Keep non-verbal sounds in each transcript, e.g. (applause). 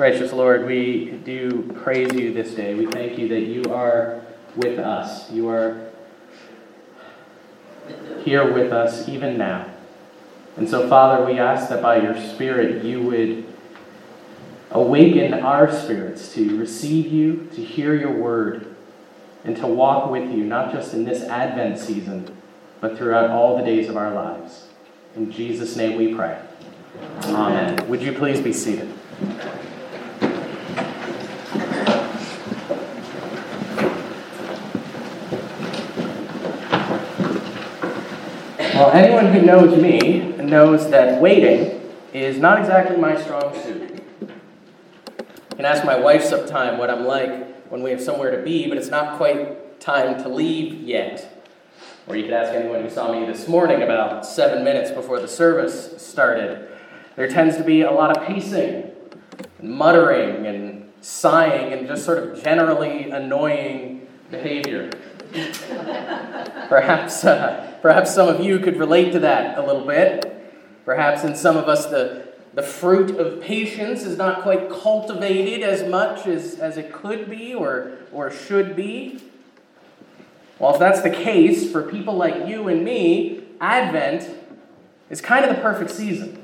Gracious Lord, we do praise you this day. We thank you that you are with us. You are here with us even now. And so, Father, we ask that by your Spirit you would awaken our spirits to receive you, to hear your word, and to walk with you, not just in this Advent season, but throughout all the days of our lives. In Jesus' name we pray. Amen. Would you please be seated? Well, anyone who knows me knows that waiting is not exactly my strong suit. You can ask my wife sometime what I'm like when we have somewhere to be, but it's not quite time to leave yet. Or you could ask anyone who saw me this morning about seven minutes before the service started. There tends to be a lot of pacing, and muttering, and sighing, and just sort of generally annoying behavior. Perhaps. Uh, Perhaps some of you could relate to that a little bit. Perhaps in some of us, the, the fruit of patience is not quite cultivated as much as, as it could be or, or should be. Well, if that's the case, for people like you and me, Advent is kind of the perfect season.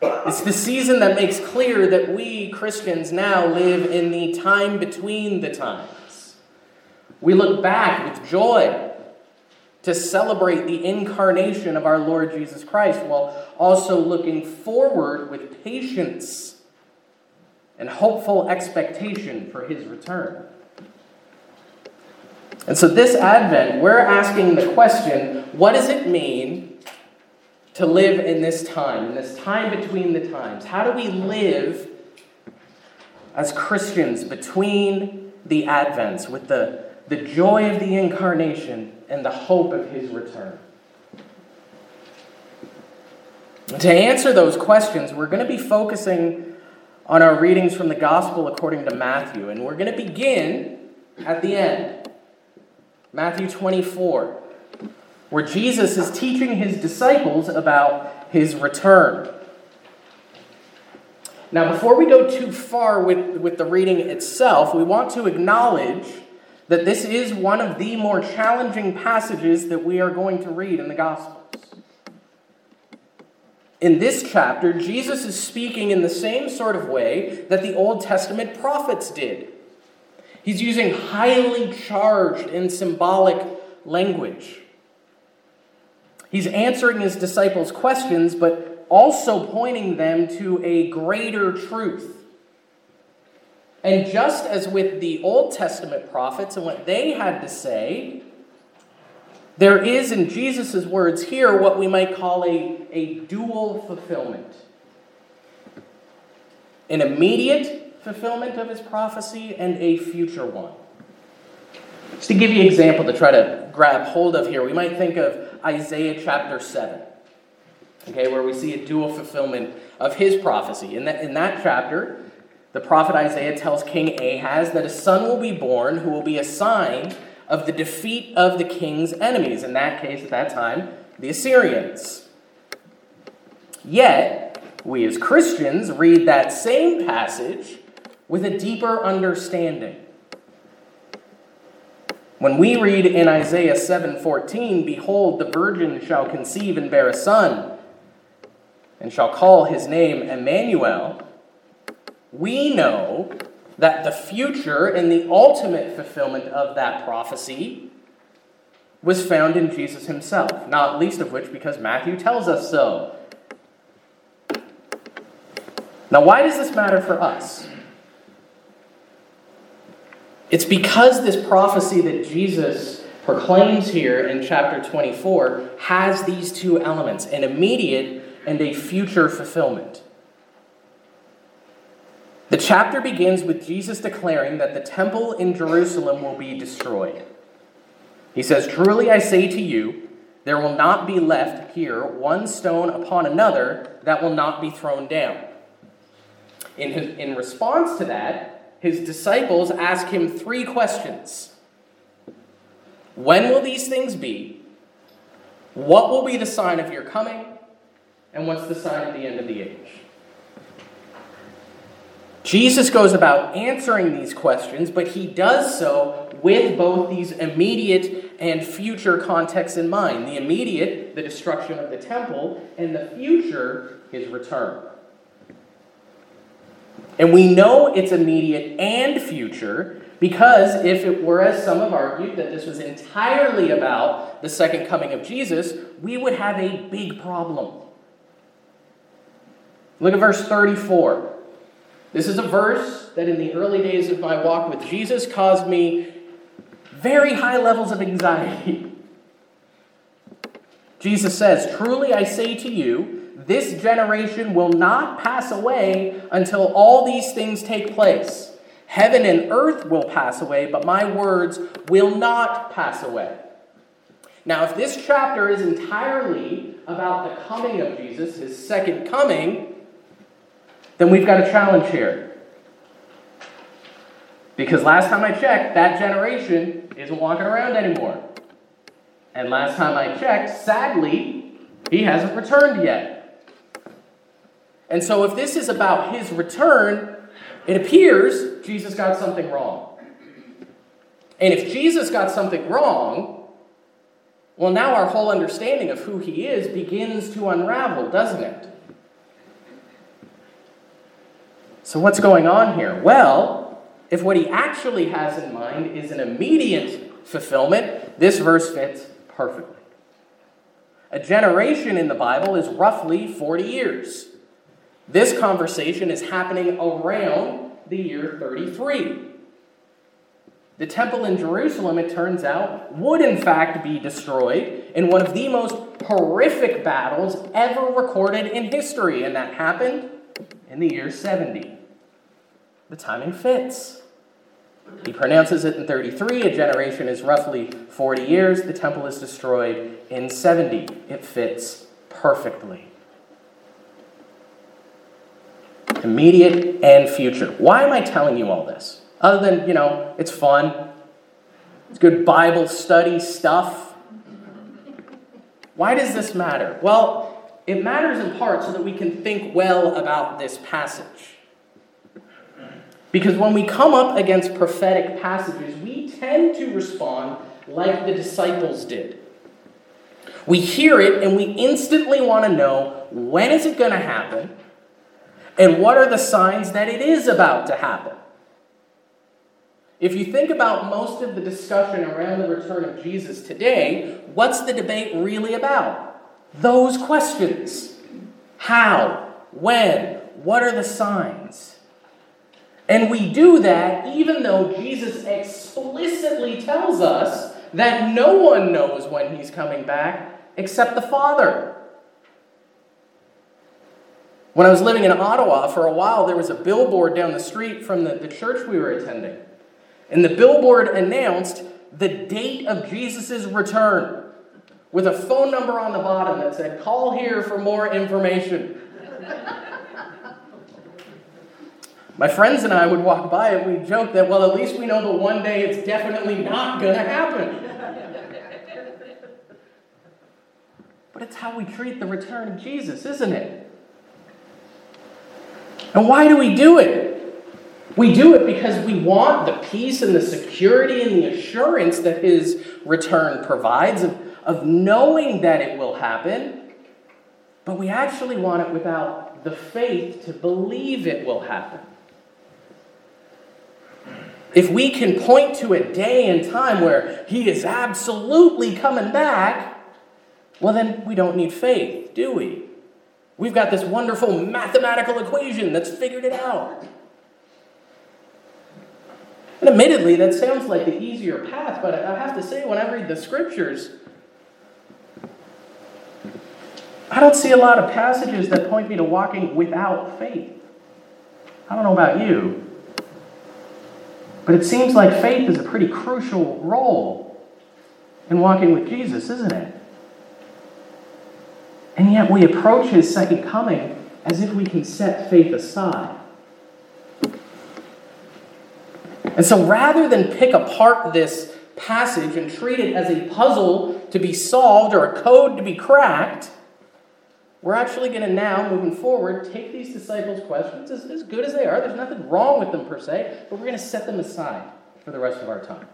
It's the season that makes clear that we Christians now live in the time between the times. We look back with joy to celebrate the incarnation of our Lord Jesus Christ while also looking forward with patience and hopeful expectation for his return. And so, this Advent, we're asking the question what does it mean to live in this time, in this time between the times? How do we live as Christians between the Advents with the, the joy of the incarnation and the hope of his return. To answer those questions, we're going to be focusing on our readings from the Gospel according to Matthew, and we're going to begin at the end. Matthew 24, where Jesus is teaching his disciples about his return. Now, before we go too far with, with the reading itself, we want to acknowledge that this is one of the more challenging passages that we are going to read in the Gospels. In this chapter, Jesus is speaking in the same sort of way that the Old Testament prophets did. He's using highly charged and symbolic language. He's answering his disciples' questions, but also pointing them to a greater truth. And just as with the Old Testament prophets and what they had to say, there is in Jesus' words here what we might call a, a dual fulfillment an immediate fulfillment of his prophecy and a future one. Just to give you an example to try to grab hold of here, we might think of Isaiah chapter 7, okay, where we see a dual fulfillment of his prophecy. In that, in that chapter, the prophet Isaiah tells King Ahaz that a son will be born who will be a sign of the defeat of the king's enemies, in that case, at that time, the Assyrians. Yet, we as Christians read that same passage with a deeper understanding. When we read in Isaiah 7:14, behold the virgin shall conceive and bear a son and shall call his name Emmanuel, we know that the future and the ultimate fulfillment of that prophecy was found in Jesus himself, not least of which because Matthew tells us so. Now, why does this matter for us? It's because this prophecy that Jesus proclaims here in chapter 24 has these two elements an immediate and a future fulfillment. The chapter begins with Jesus declaring that the temple in Jerusalem will be destroyed. He says, Truly I say to you, there will not be left here one stone upon another that will not be thrown down. In, his, in response to that, his disciples ask him three questions When will these things be? What will be the sign of your coming? And what's the sign of the end of the age? Jesus goes about answering these questions, but he does so with both these immediate and future contexts in mind. The immediate, the destruction of the temple, and the future, his return. And we know it's immediate and future because if it were, as some have argued, that this was entirely about the second coming of Jesus, we would have a big problem. Look at verse 34. This is a verse that in the early days of my walk with Jesus caused me very high levels of anxiety. (laughs) Jesus says, Truly I say to you, this generation will not pass away until all these things take place. Heaven and earth will pass away, but my words will not pass away. Now, if this chapter is entirely about the coming of Jesus, his second coming, then we've got a challenge here. Because last time I checked, that generation isn't walking around anymore. And last time I checked, sadly, he hasn't returned yet. And so, if this is about his return, it appears Jesus got something wrong. And if Jesus got something wrong, well, now our whole understanding of who he is begins to unravel, doesn't it? So, what's going on here? Well, if what he actually has in mind is an immediate fulfillment, this verse fits perfectly. A generation in the Bible is roughly 40 years. This conversation is happening around the year 33. The temple in Jerusalem, it turns out, would in fact be destroyed in one of the most horrific battles ever recorded in history, and that happened in the year 70 the timing fits. He pronounces it in 33. A generation is roughly 40 years. The temple is destroyed in 70. It fits perfectly. Immediate and future. Why am I telling you all this? Other than, you know, it's fun, it's good Bible study stuff. Why does this matter? Well, it matters in part so that we can think well about this passage. Because when we come up against prophetic passages, we tend to respond like the disciples did. We hear it and we instantly want to know when is it going to happen and what are the signs that it is about to happen. If you think about most of the discussion around the return of Jesus today, what's the debate really about? Those questions. How? When? What are the signs? And we do that even though Jesus explicitly tells us that no one knows when he's coming back except the Father. When I was living in Ottawa for a while, there was a billboard down the street from the, the church we were attending. And the billboard announced the date of Jesus' return with a phone number on the bottom that said, Call here for more information. (laughs) My friends and I would walk by and we'd joke that, well, at least we know that one day it's definitely not going to happen. but it's how we treat the return of Jesus, isn't it? And why do we do it? We do it because we want the peace and the security and the assurance that his return provides of, of knowing that it will happen. But we actually want it without the faith to believe it will happen. If we can point to a day and time where He is absolutely coming back, well, then we don't need faith, do we? We've got this wonderful mathematical equation that's figured it out. And admittedly, that sounds like the easier path, but I have to say, when I read the scriptures, I don't see a lot of passages that point me to walking without faith. I don't know about you. But it seems like faith is a pretty crucial role in walking with Jesus, isn't it? And yet we approach his second coming as if we can set faith aside. And so rather than pick apart this passage and treat it as a puzzle to be solved or a code to be cracked, we're actually going to now, moving forward, take these disciples' questions as, as good as they are. There's nothing wrong with them per se, but we're going to set them aside for the rest of our time.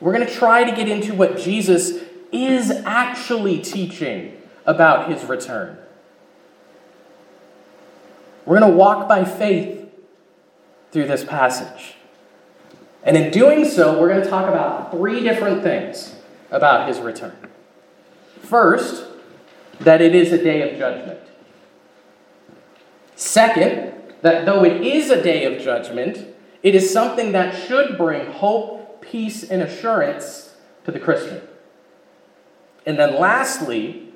We're going to try to get into what Jesus is actually teaching about his return. We're going to walk by faith through this passage. And in doing so, we're going to talk about three different things about his return. First, that it is a day of judgment. Second, that though it is a day of judgment, it is something that should bring hope, peace, and assurance to the Christian. And then lastly,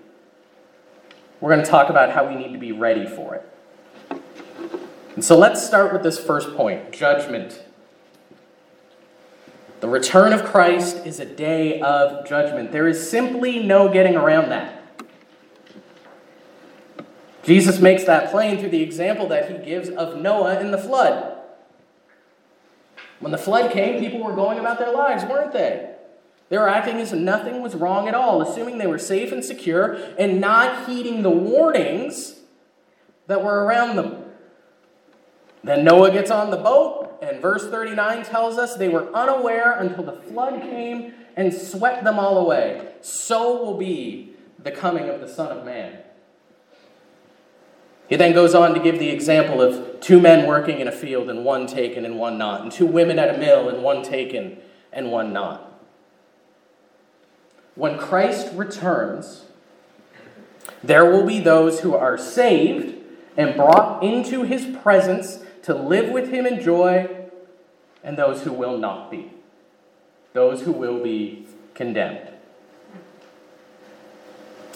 we're going to talk about how we need to be ready for it. And so let's start with this first point judgment. The return of Christ is a day of judgment. There is simply no getting around that. Jesus makes that plain through the example that he gives of Noah and the flood. When the flood came, people were going about their lives, weren't they? They were acting as if nothing was wrong at all, assuming they were safe and secure, and not heeding the warnings that were around them. Then Noah gets on the boat, and verse 39 tells us they were unaware until the flood came and swept them all away. So will be the coming of the Son of Man. He then goes on to give the example of two men working in a field and one taken and one not, and two women at a mill and one taken and one not. When Christ returns, there will be those who are saved and brought into his presence to live with him in joy, and those who will not be, those who will be condemned.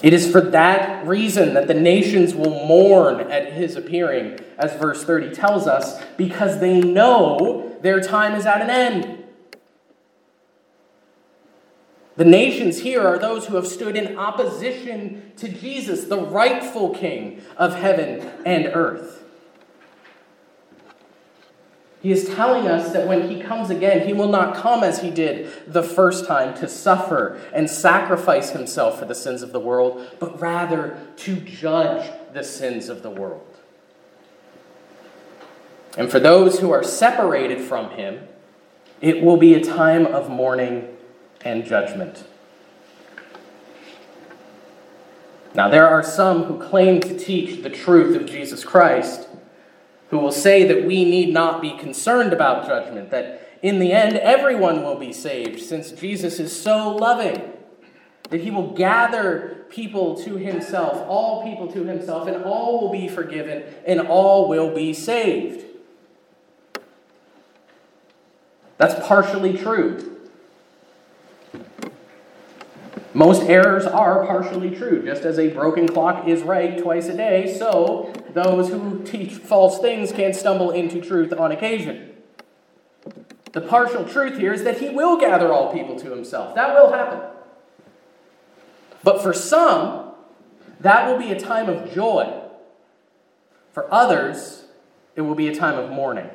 It is for that reason that the nations will mourn at his appearing, as verse 30 tells us, because they know their time is at an end. The nations here are those who have stood in opposition to Jesus, the rightful King of heaven and earth. He is telling us that when he comes again, he will not come as he did the first time to suffer and sacrifice himself for the sins of the world, but rather to judge the sins of the world. And for those who are separated from him, it will be a time of mourning and judgment. Now, there are some who claim to teach the truth of Jesus Christ who will say that we need not be concerned about judgment, that in the end everyone will be saved, since Jesus is so loving that he will gather people to himself, all people to himself, and all will be forgiven, and all will be saved. That's partially true. Most errors are partially true. Just as a broken clock is right twice a day, so those who teach false things can stumble into truth on occasion. The partial truth here is that he will gather all people to himself. That will happen. But for some, that will be a time of joy. For others, it will be a time of mourning.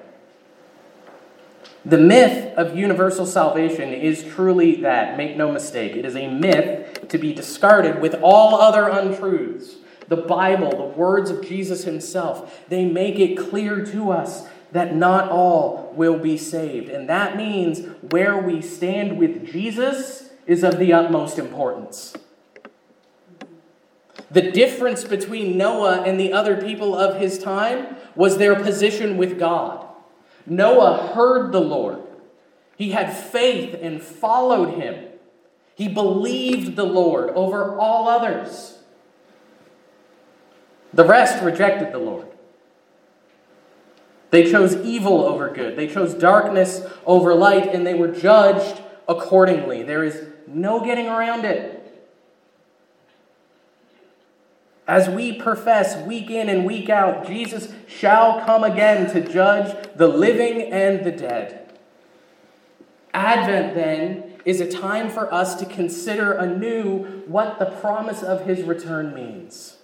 The myth of universal salvation is truly that, make no mistake. It is a myth to be discarded with all other untruths. The Bible, the words of Jesus himself, they make it clear to us that not all will be saved. And that means where we stand with Jesus is of the utmost importance. The difference between Noah and the other people of his time was their position with God. Noah heard the Lord. He had faith and followed him. He believed the Lord over all others. The rest rejected the Lord. They chose evil over good. They chose darkness over light, and they were judged accordingly. There is no getting around it. As we profess week in and week out, Jesus shall come again to judge the living and the dead. Advent, then, is a time for us to consider anew what the promise of his return means.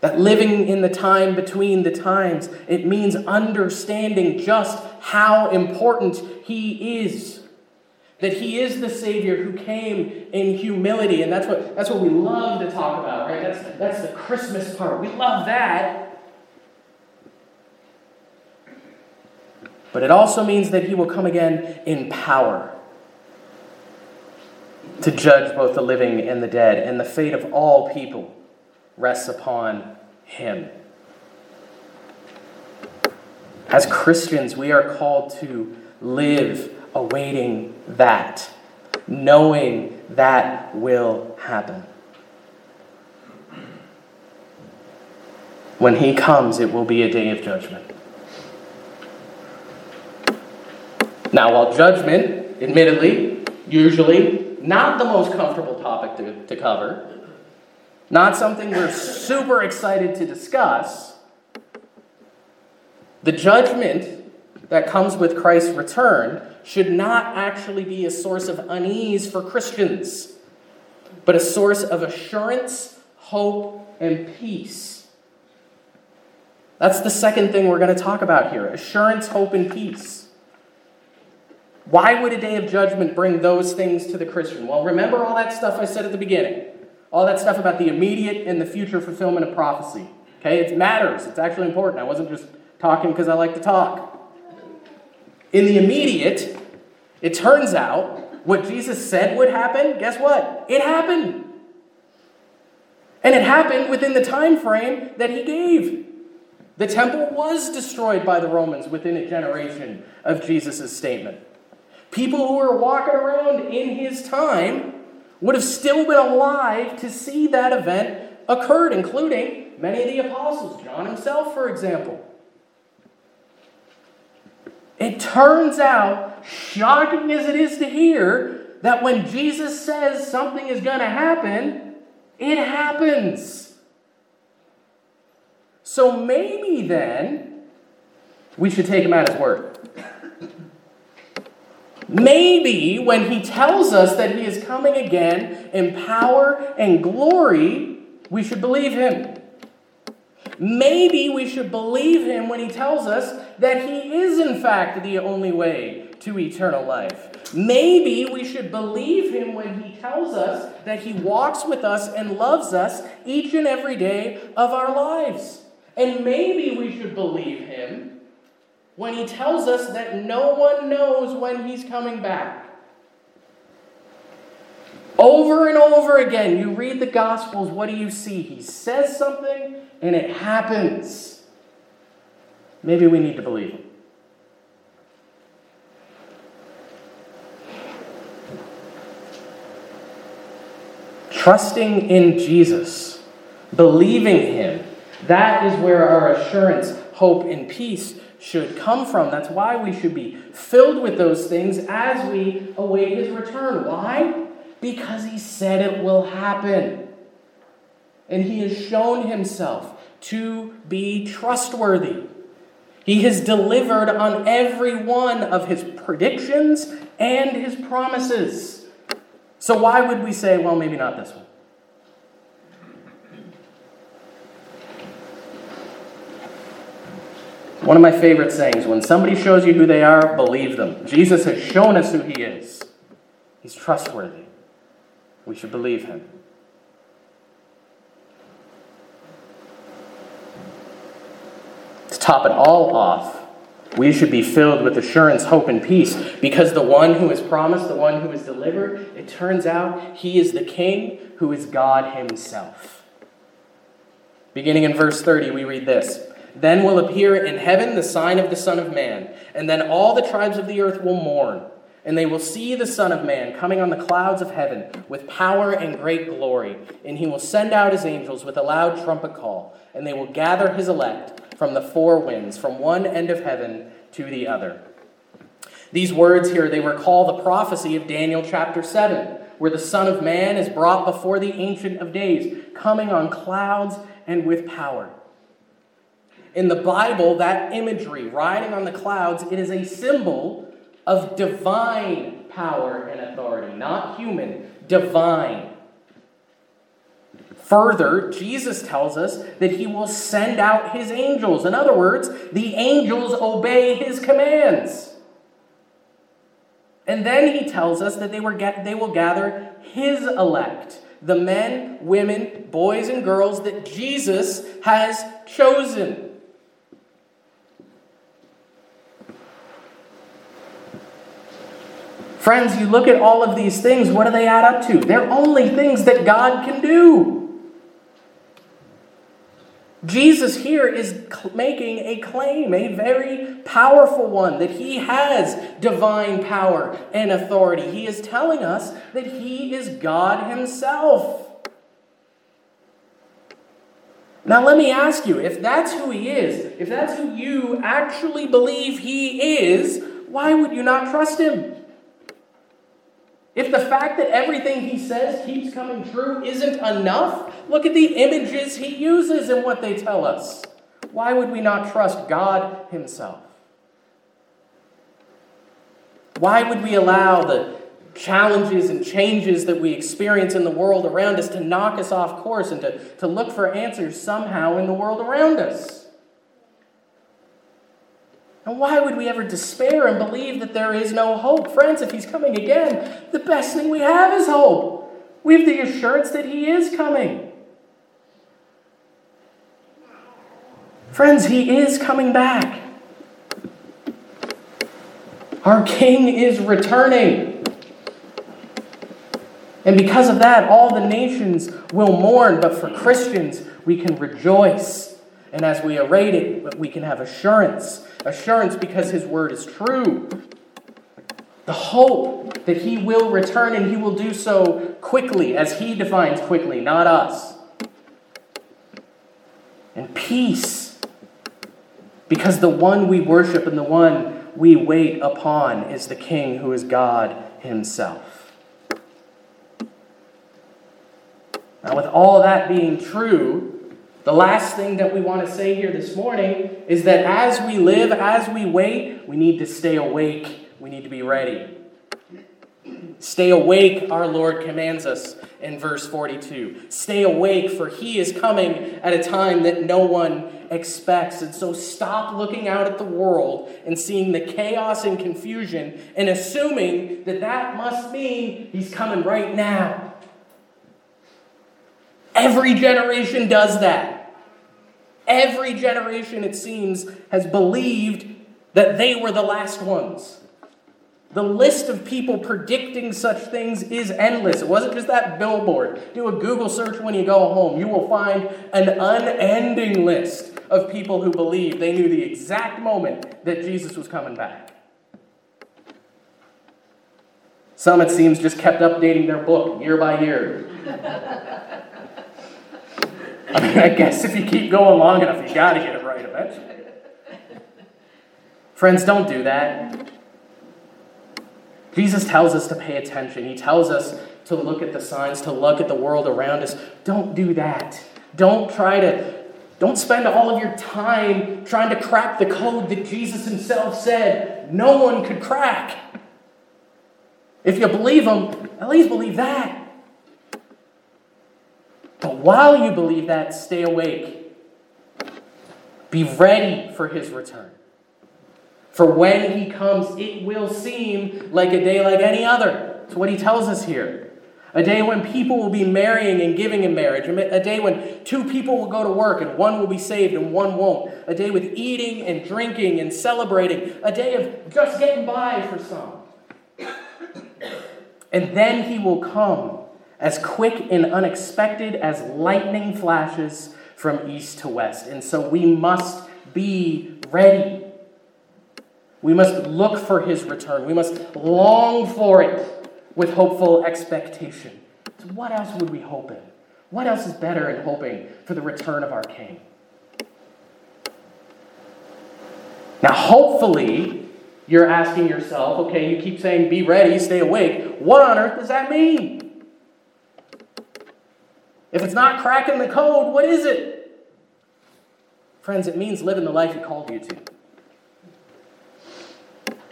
That living in the time between the times, it means understanding just how important he is that he is the Savior who came in humility. And that's what, that's what we love to talk about, right? That's, that's the Christmas part. We love that. But it also means that he will come again in power to judge both the living and the dead, and the fate of all people rests upon him. As Christians, we are called to live awaiting that, knowing that will happen. When He comes, it will be a day of judgment. Now, while judgment, admittedly, usually not the most comfortable topic to, to cover, not something we're super excited to discuss, the judgment that comes with Christ's return should not actually be a source of unease for Christians, but a source of assurance, hope, and peace. That's the second thing we're going to talk about here assurance, hope, and peace. Why would a day of judgment bring those things to the Christian? Well, remember all that stuff I said at the beginning. All that stuff about the immediate and the future fulfillment of prophecy. Okay, it matters. It's actually important. I wasn't just talking because I like to talk. In the immediate, it turns out what Jesus said would happen, guess what? It happened. And it happened within the time frame that he gave. The temple was destroyed by the Romans within a generation of Jesus' statement. People who were walking around in his time would have still been alive to see that event occurred, including many of the apostles, John himself, for example. It turns out, shocking as it is to hear, that when Jesus says something is going to happen, it happens. So maybe then we should take him at his word. Maybe when he tells us that he is coming again in power and glory, we should believe him. Maybe we should believe him when he tells us that he is, in fact, the only way to eternal life. Maybe we should believe him when he tells us that he walks with us and loves us each and every day of our lives. And maybe we should believe him when he tells us that no one knows when he's coming back. Over and over again, you read the Gospels, what do you see? He says something and it happens. Maybe we need to believe him. Trusting in Jesus, believing him, that is where our assurance, hope, and peace should come from. That's why we should be filled with those things as we await his return. Why? Because he said it will happen. And he has shown himself to be trustworthy. He has delivered on every one of his predictions and his promises. So, why would we say, well, maybe not this one? One of my favorite sayings when somebody shows you who they are, believe them. Jesus has shown us who he is. He's trustworthy. We should believe him. To top it all off, we should be filled with assurance, hope, and peace because the one who is promised, the one who is delivered, it turns out he is the King who is God himself. Beginning in verse 30, we read this Then will appear in heaven the sign of the Son of Man, and then all the tribes of the earth will mourn. And they will see the Son of Man coming on the clouds of heaven with power and great glory. And he will send out his angels with a loud trumpet call, and they will gather his elect from the four winds, from one end of heaven to the other. These words here, they recall the prophecy of Daniel chapter 7, where the Son of Man is brought before the Ancient of Days, coming on clouds and with power. In the Bible, that imagery, riding on the clouds, it is a symbol of divine power and authority, not human, divine. Further, Jesus tells us that he will send out his angels. In other words, the angels obey his commands. And then he tells us that they, were they will gather his elect, the men, women, boys, and girls that Jesus has chosen. Friends, you look at all of these things, what do they add up to? They're only things that God can do. Jesus here is making a claim, a very powerful one, that he has divine power and authority. He is telling us that he is God himself. Now, let me ask you if that's who he is, if that's who you actually believe he is, why would you not trust him? If the fact that everything he says keeps coming true isn't enough, look at the images he uses and what they tell us. Why would we not trust God himself? Why would we allow the challenges and changes that we experience in the world around us to knock us off course and to, to look for answers somehow in the world around us? And why would we ever despair and believe that there is no hope? Friends, if He's coming again, the best thing we have is hope. We have the assurance that He is coming. Friends, He is coming back. Our King is returning. And because of that, all the nations will mourn, but for Christians, we can rejoice. And as we await it, we can have assurance Assurance because his word is true. The hope that he will return and he will do so quickly, as he defines quickly, not us. And peace because the one we worship and the one we wait upon is the King who is God himself. Now, with all that being true, the last thing that we want to say here this morning is that as we live, as we wait, we need to stay awake. We need to be ready. Stay awake, our Lord commands us in verse 42. Stay awake, for he is coming at a time that no one expects. And so stop looking out at the world and seeing the chaos and confusion and assuming that that must mean he's coming right now. Every generation does that. Every generation, it seems, has believed that they were the last ones. The list of people predicting such things is endless. It wasn't just that billboard. Do a Google search when you go home. You will find an unending list of people who believe they knew the exact moment that Jesus was coming back. Some, it seems, just kept updating their book year by year. (laughs) I (laughs) mean, I guess if you keep going long enough, you got to get it right eventually. Friends, don't do that. Jesus tells us to pay attention. He tells us to look at the signs, to look at the world around us. Don't do that. Don't try to, don't spend all of your time trying to crack the code that Jesus himself said no one could crack. If you believe him, at least believe that. But while you believe that, stay awake. Be ready for his return. For when he comes, it will seem like a day like any other. That's what he tells us here. A day when people will be marrying and giving in marriage. A day when two people will go to work and one will be saved and one won't. A day with eating and drinking and celebrating. A day of just getting by for some. And then he will come as quick and unexpected as lightning flashes from east to west. And so we must be ready. We must look for his return. We must long for it with hopeful expectation. So, what else would we hope in? What else is better in hoping for the return of our King? Now, hopefully, you're asking yourself, okay, you keep saying be ready, stay awake. What on earth does that mean? If it's not cracking the code, what is it? Friends, it means living the life He called you to.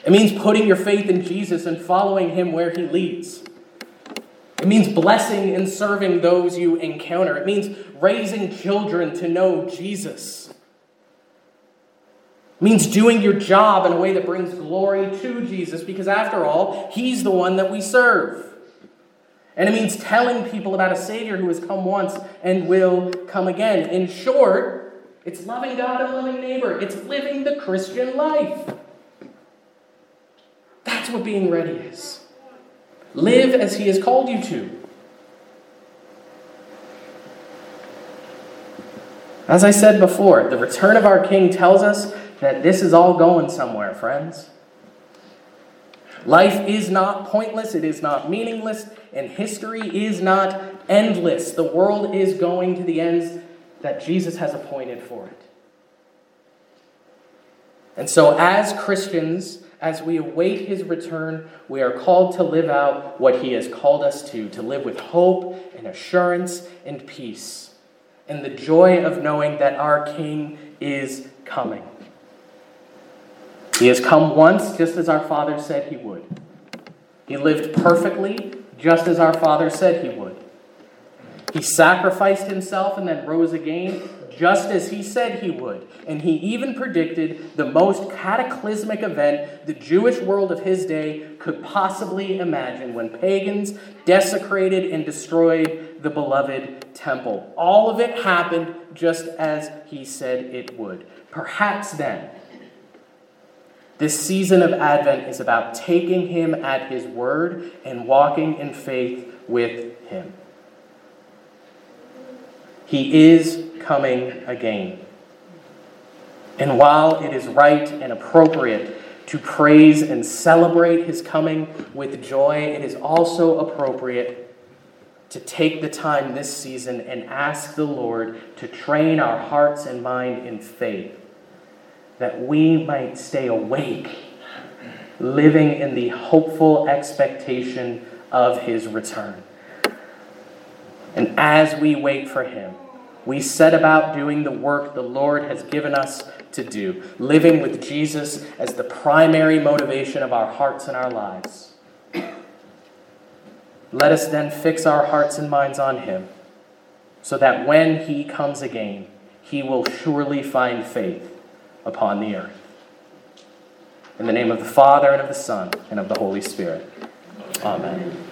It means putting your faith in Jesus and following Him where He leads. It means blessing and serving those you encounter. It means raising children to know Jesus. It means doing your job in a way that brings glory to Jesus because, after all, He's the one that we serve. And it means telling people about a Savior who has come once and will come again. In short, it's loving God and loving neighbor, it's living the Christian life. That's what being ready is. Live as He has called you to. As I said before, the return of our King tells us that this is all going somewhere, friends. Life is not pointless, it is not meaningless, and history is not endless. The world is going to the ends that Jesus has appointed for it. And so, as Christians, as we await his return, we are called to live out what he has called us to, to live with hope and assurance and peace and the joy of knowing that our King is coming. He has come once, just as our Father said he would. He lived perfectly, just as our Father said he would. He sacrificed himself and then rose again, just as he said he would. And he even predicted the most cataclysmic event the Jewish world of his day could possibly imagine when pagans desecrated and destroyed the beloved temple. All of it happened just as he said it would. Perhaps then, this season of Advent is about taking him at his word and walking in faith with him. He is coming again. And while it is right and appropriate to praise and celebrate his coming with joy, it is also appropriate to take the time this season and ask the Lord to train our hearts and mind in faith that we might stay awake, living in the hopeful expectation of his return. And as we wait for him, we set about doing the work the Lord has given us to do, living with Jesus as the primary motivation of our hearts and our lives. Let us then fix our hearts and minds on him, so that when he comes again, he will surely find faith upon the earth. In the name of the Father, and of the Son, and of the Holy Spirit. Amen.